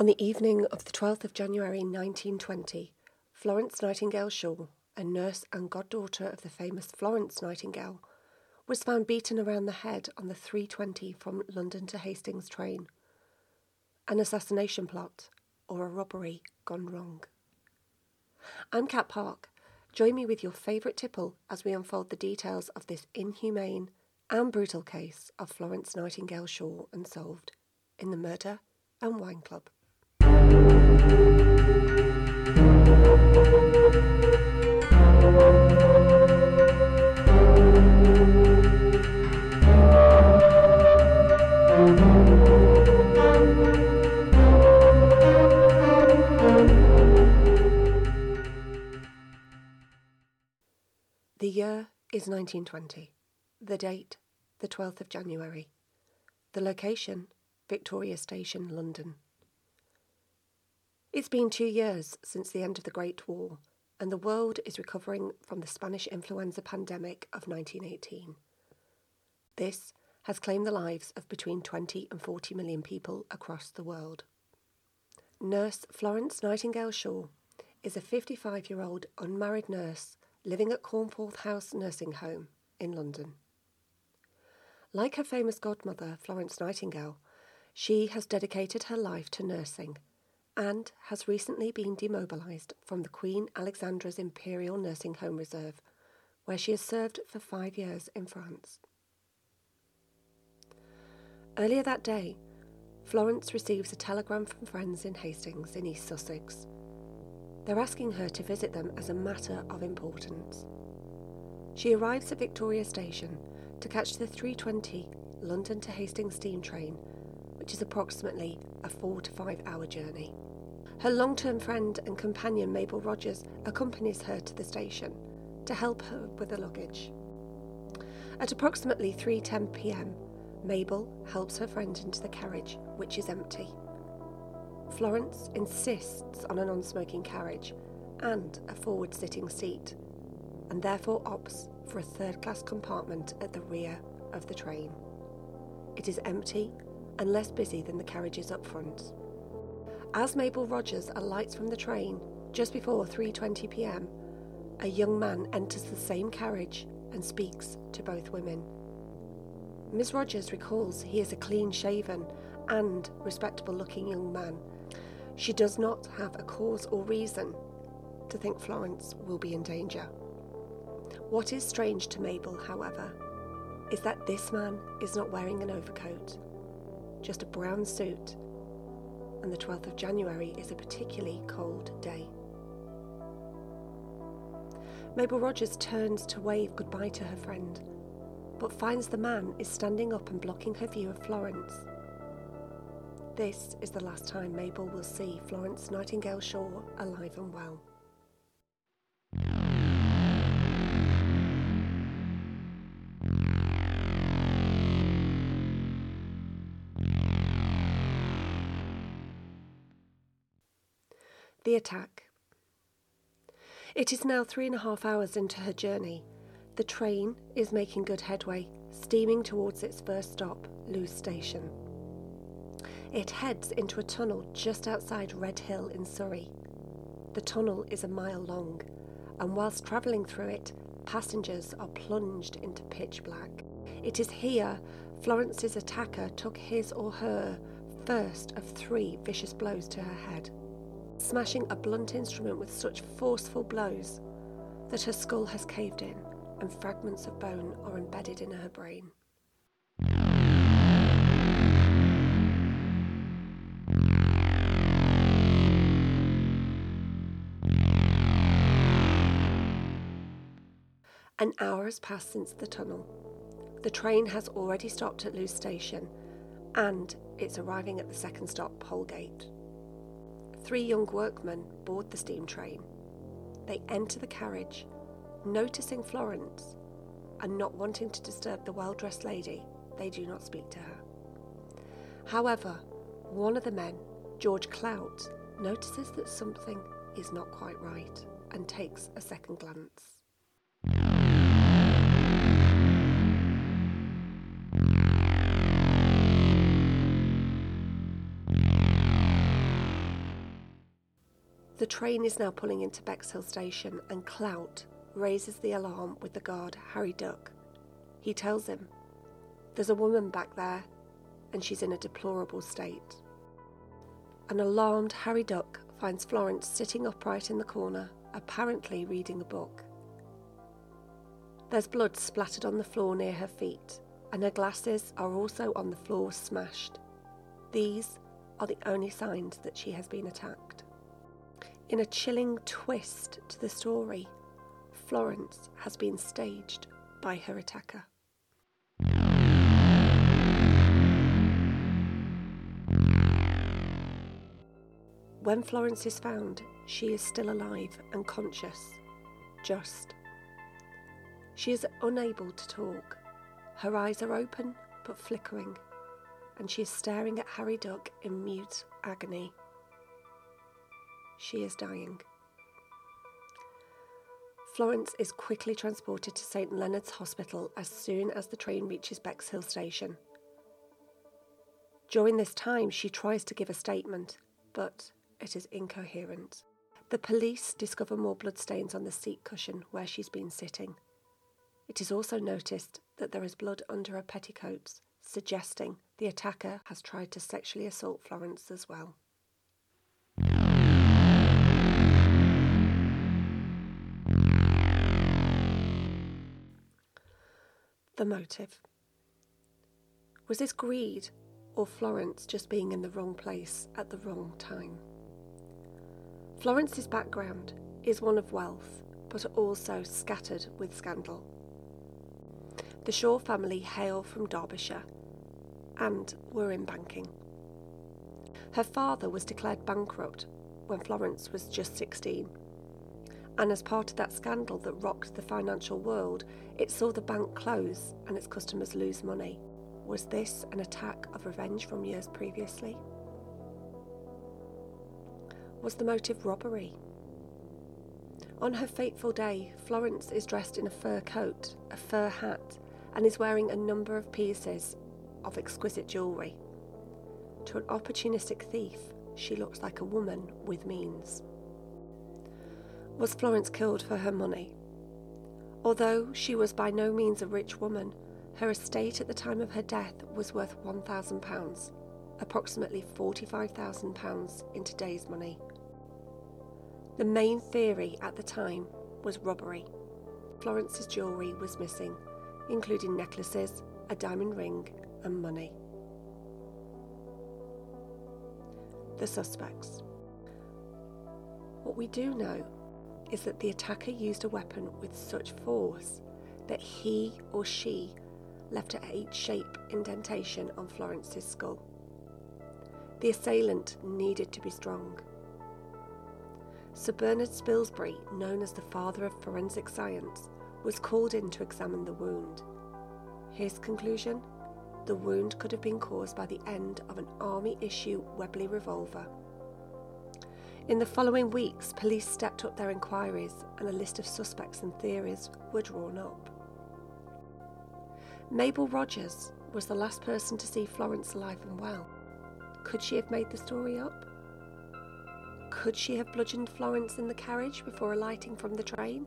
On the evening of the 12th of January 1920, Florence Nightingale Shore, a nurse and goddaughter of the famous Florence Nightingale, was found beaten around the head on the 320 from London to Hastings train. An assassination plot or a robbery gone wrong. I'm Cat Park. Join me with your favourite tipple as we unfold the details of this inhumane and brutal case of Florence Nightingale Shore unsolved in the Murder and Wine Club. The year is 1920. The date, the 12th of January. The location, Victoria Station, London. It's been two years since the end of the Great War, and the world is recovering from the Spanish influenza pandemic of 1918. This has claimed the lives of between 20 and 40 million people across the world. Nurse Florence Nightingale Shore is a 55 year old unmarried nurse living at Cornforth House Nursing Home in London. Like her famous godmother, Florence Nightingale, she has dedicated her life to nursing and has recently been demobilised from the Queen Alexandra's Imperial Nursing Home Reserve, where she has served for five years in France. Earlier that day, Florence receives a telegram from friends in Hastings in East Sussex. They're asking her to visit them as a matter of importance. She arrives at Victoria Station to catch the 320 London to Hastings steam train, which is approximately a four to five hour journey. Her long term friend and companion Mabel Rogers accompanies her to the station to help her with the luggage. At approximately 3:10 p.m., Mabel helps her friend into the carriage, which is empty. Florence insists on a non smoking carriage and a forward sitting seat, and therefore opts for a third class compartment at the rear of the train. It is empty and less busy than the carriages up front. As Mabel Rogers alights from the train just before 3:20 p.m., a young man enters the same carriage and speaks to both women. Miss Rogers recalls he is a clean-shaven and respectable-looking young man. She does not have a cause or reason to think Florence will be in danger. What is strange to Mabel, however, is that this man is not wearing an overcoat, just a brown suit and the 12th of January is a particularly cold day. Mabel Rogers turns to wave goodbye to her friend, but finds the man is standing up and blocking her view of Florence. This is the last time Mabel will see Florence Nightingale Shore alive and well. The attack. It is now three and a half hours into her journey. The train is making good headway, steaming towards its first stop, Lewes Station. It heads into a tunnel just outside Redhill in Surrey. The tunnel is a mile long, and whilst travelling through it, passengers are plunged into pitch black. It is here Florence's attacker took his or her first of three vicious blows to her head smashing a blunt instrument with such forceful blows that her skull has caved in and fragments of bone are embedded in her brain. An hour has passed since the tunnel. The train has already stopped at Lewes Station and it's arriving at the second stop, Polegate. Three young workmen board the steam train. They enter the carriage, noticing Florence and not wanting to disturb the well dressed lady, they do not speak to her. However, one of the men, George Clout, notices that something is not quite right and takes a second glance. The train is now pulling into Bexhill station, and Clout raises the alarm with the guard, Harry Duck. He tells him, There's a woman back there, and she's in a deplorable state. An alarmed Harry Duck finds Florence sitting upright in the corner, apparently reading a book. There's blood splattered on the floor near her feet, and her glasses are also on the floor smashed. These are the only signs that she has been attacked. In a chilling twist to the story, Florence has been staged by her attacker. When Florence is found, she is still alive and conscious, just. She is unable to talk. Her eyes are open but flickering, and she is staring at Harry Duck in mute agony. She is dying. Florence is quickly transported to St Leonard's Hospital as soon as the train reaches Bexhill station. During this time, she tries to give a statement, but it is incoherent. The police discover more bloodstains on the seat cushion where she's been sitting. It is also noticed that there is blood under her petticoats, suggesting the attacker has tried to sexually assault Florence as well. The motive. Was this greed or Florence just being in the wrong place at the wrong time? Florence's background is one of wealth, but also scattered with scandal. The Shore family hail from Derbyshire and were in banking. Her father was declared bankrupt when Florence was just 16. And as part of that scandal that rocked the financial world, it saw the bank close and its customers lose money. Was this an attack of revenge from years previously? Was the motive robbery? On her fateful day, Florence is dressed in a fur coat, a fur hat, and is wearing a number of pieces of exquisite jewellery. To an opportunistic thief, she looks like a woman with means. Was Florence killed for her money? Although she was by no means a rich woman, her estate at the time of her death was worth £1,000, approximately £45,000 in today's money. The main theory at the time was robbery. Florence's jewellery was missing, including necklaces, a diamond ring, and money. The suspects. What we do know is that the attacker used a weapon with such force that he or she left a H shape indentation on Florence's skull. The assailant needed to be strong. Sir Bernard Spilsbury, known as the father of forensic science, was called in to examine the wound. His conclusion? The wound could have been caused by the end of an army issue Webley revolver. In the following weeks, police stepped up their inquiries and a list of suspects and theories were drawn up. Mabel Rogers was the last person to see Florence alive and well. Could she have made the story up? Could she have bludgeoned Florence in the carriage before alighting from the train?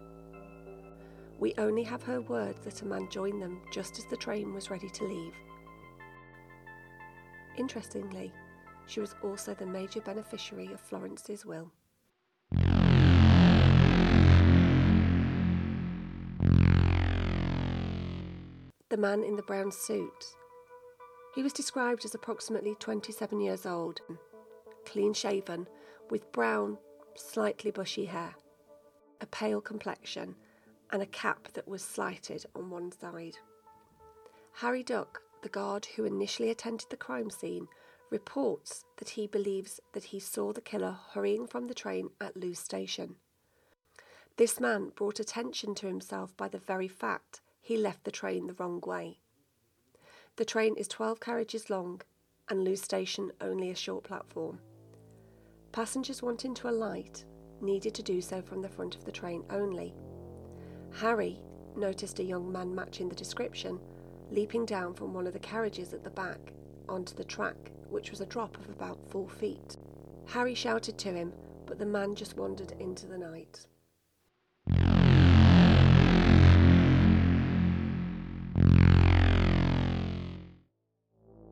We only have her word that a man joined them just as the train was ready to leave. Interestingly, she was also the major beneficiary of Florence's will. The man in the brown suit. He was described as approximately 27 years old, clean shaven, with brown, slightly bushy hair, a pale complexion, and a cap that was slighted on one side. Harry Duck, the guard who initially attended the crime scene, reports that he believes that he saw the killer hurrying from the train at Lewes Station. This man brought attention to himself by the very fact he left the train the wrong way. The train is 12 carriages long and Lewes Station only a short platform. Passengers wanting to alight needed to do so from the front of the train only. Harry noticed a young man matching the description, leaping down from one of the carriages at the back onto the track, which was a drop of about four feet. Harry shouted to him, but the man just wandered into the night.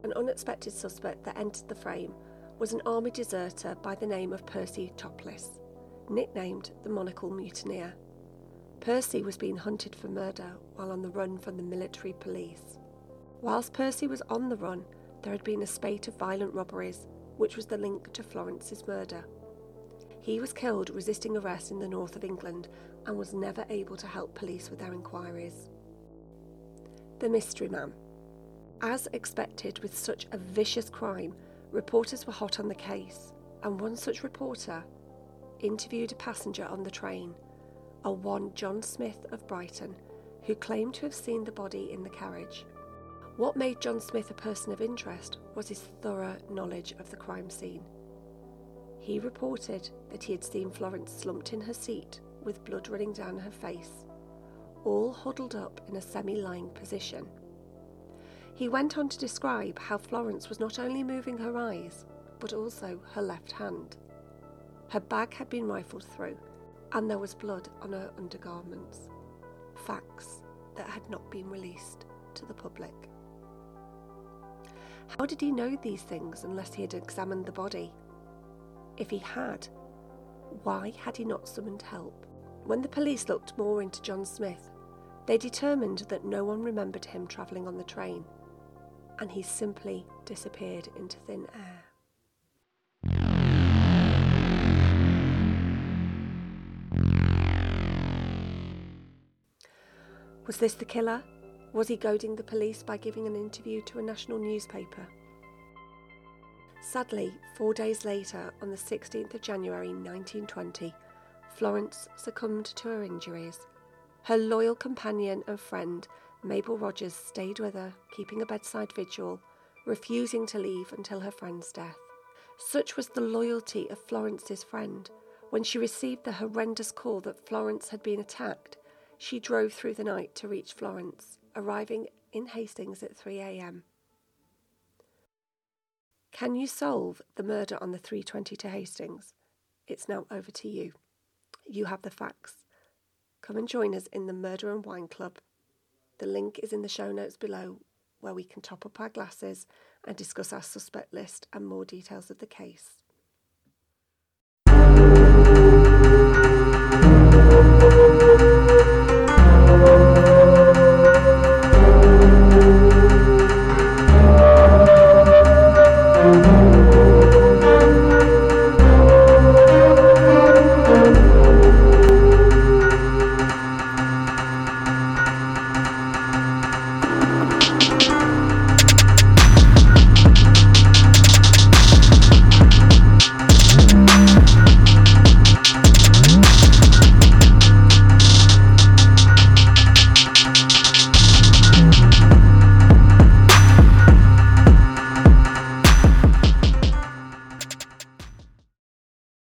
An unexpected suspect that entered the frame was an army deserter by the name of Percy Toplis, nicknamed the Monocle Mutineer. Percy was being hunted for murder while on the run from the military police. Whilst Percy was on the run, there had been a spate of violent robberies, which was the link to Florence's murder. He was killed resisting arrest in the north of England and was never able to help police with their inquiries. The Mystery Man. As expected with such a vicious crime, reporters were hot on the case, and one such reporter interviewed a passenger on the train, a one John Smith of Brighton, who claimed to have seen the body in the carriage. What made John Smith a person of interest was his thorough knowledge of the crime scene. He reported that he had seen Florence slumped in her seat with blood running down her face, all huddled up in a semi lying position. He went on to describe how Florence was not only moving her eyes, but also her left hand. Her bag had been rifled through, and there was blood on her undergarments. Facts that had not been released to the public. How did he know these things unless he had examined the body? If he had, why had he not summoned help? When the police looked more into John Smith, they determined that no one remembered him travelling on the train and he simply disappeared into thin air. Was this the killer? Was he goading the police by giving an interview to a national newspaper? Sadly, four days later, on the 16th of January 1920, Florence succumbed to her injuries. Her loyal companion and friend, Mabel Rogers stayed with her, keeping a bedside vigil, refusing to leave until her friend's death. Such was the loyalty of Florence's friend. When she received the horrendous call that Florence had been attacked, she drove through the night to reach Florence, arriving in Hastings at 3 a.m. Can you solve the murder on the 320 to Hastings? It's now over to you. You have the facts. Come and join us in the Murder and Wine Club the link is in the show notes below, where we can top up our glasses and discuss our suspect list and more details of the case.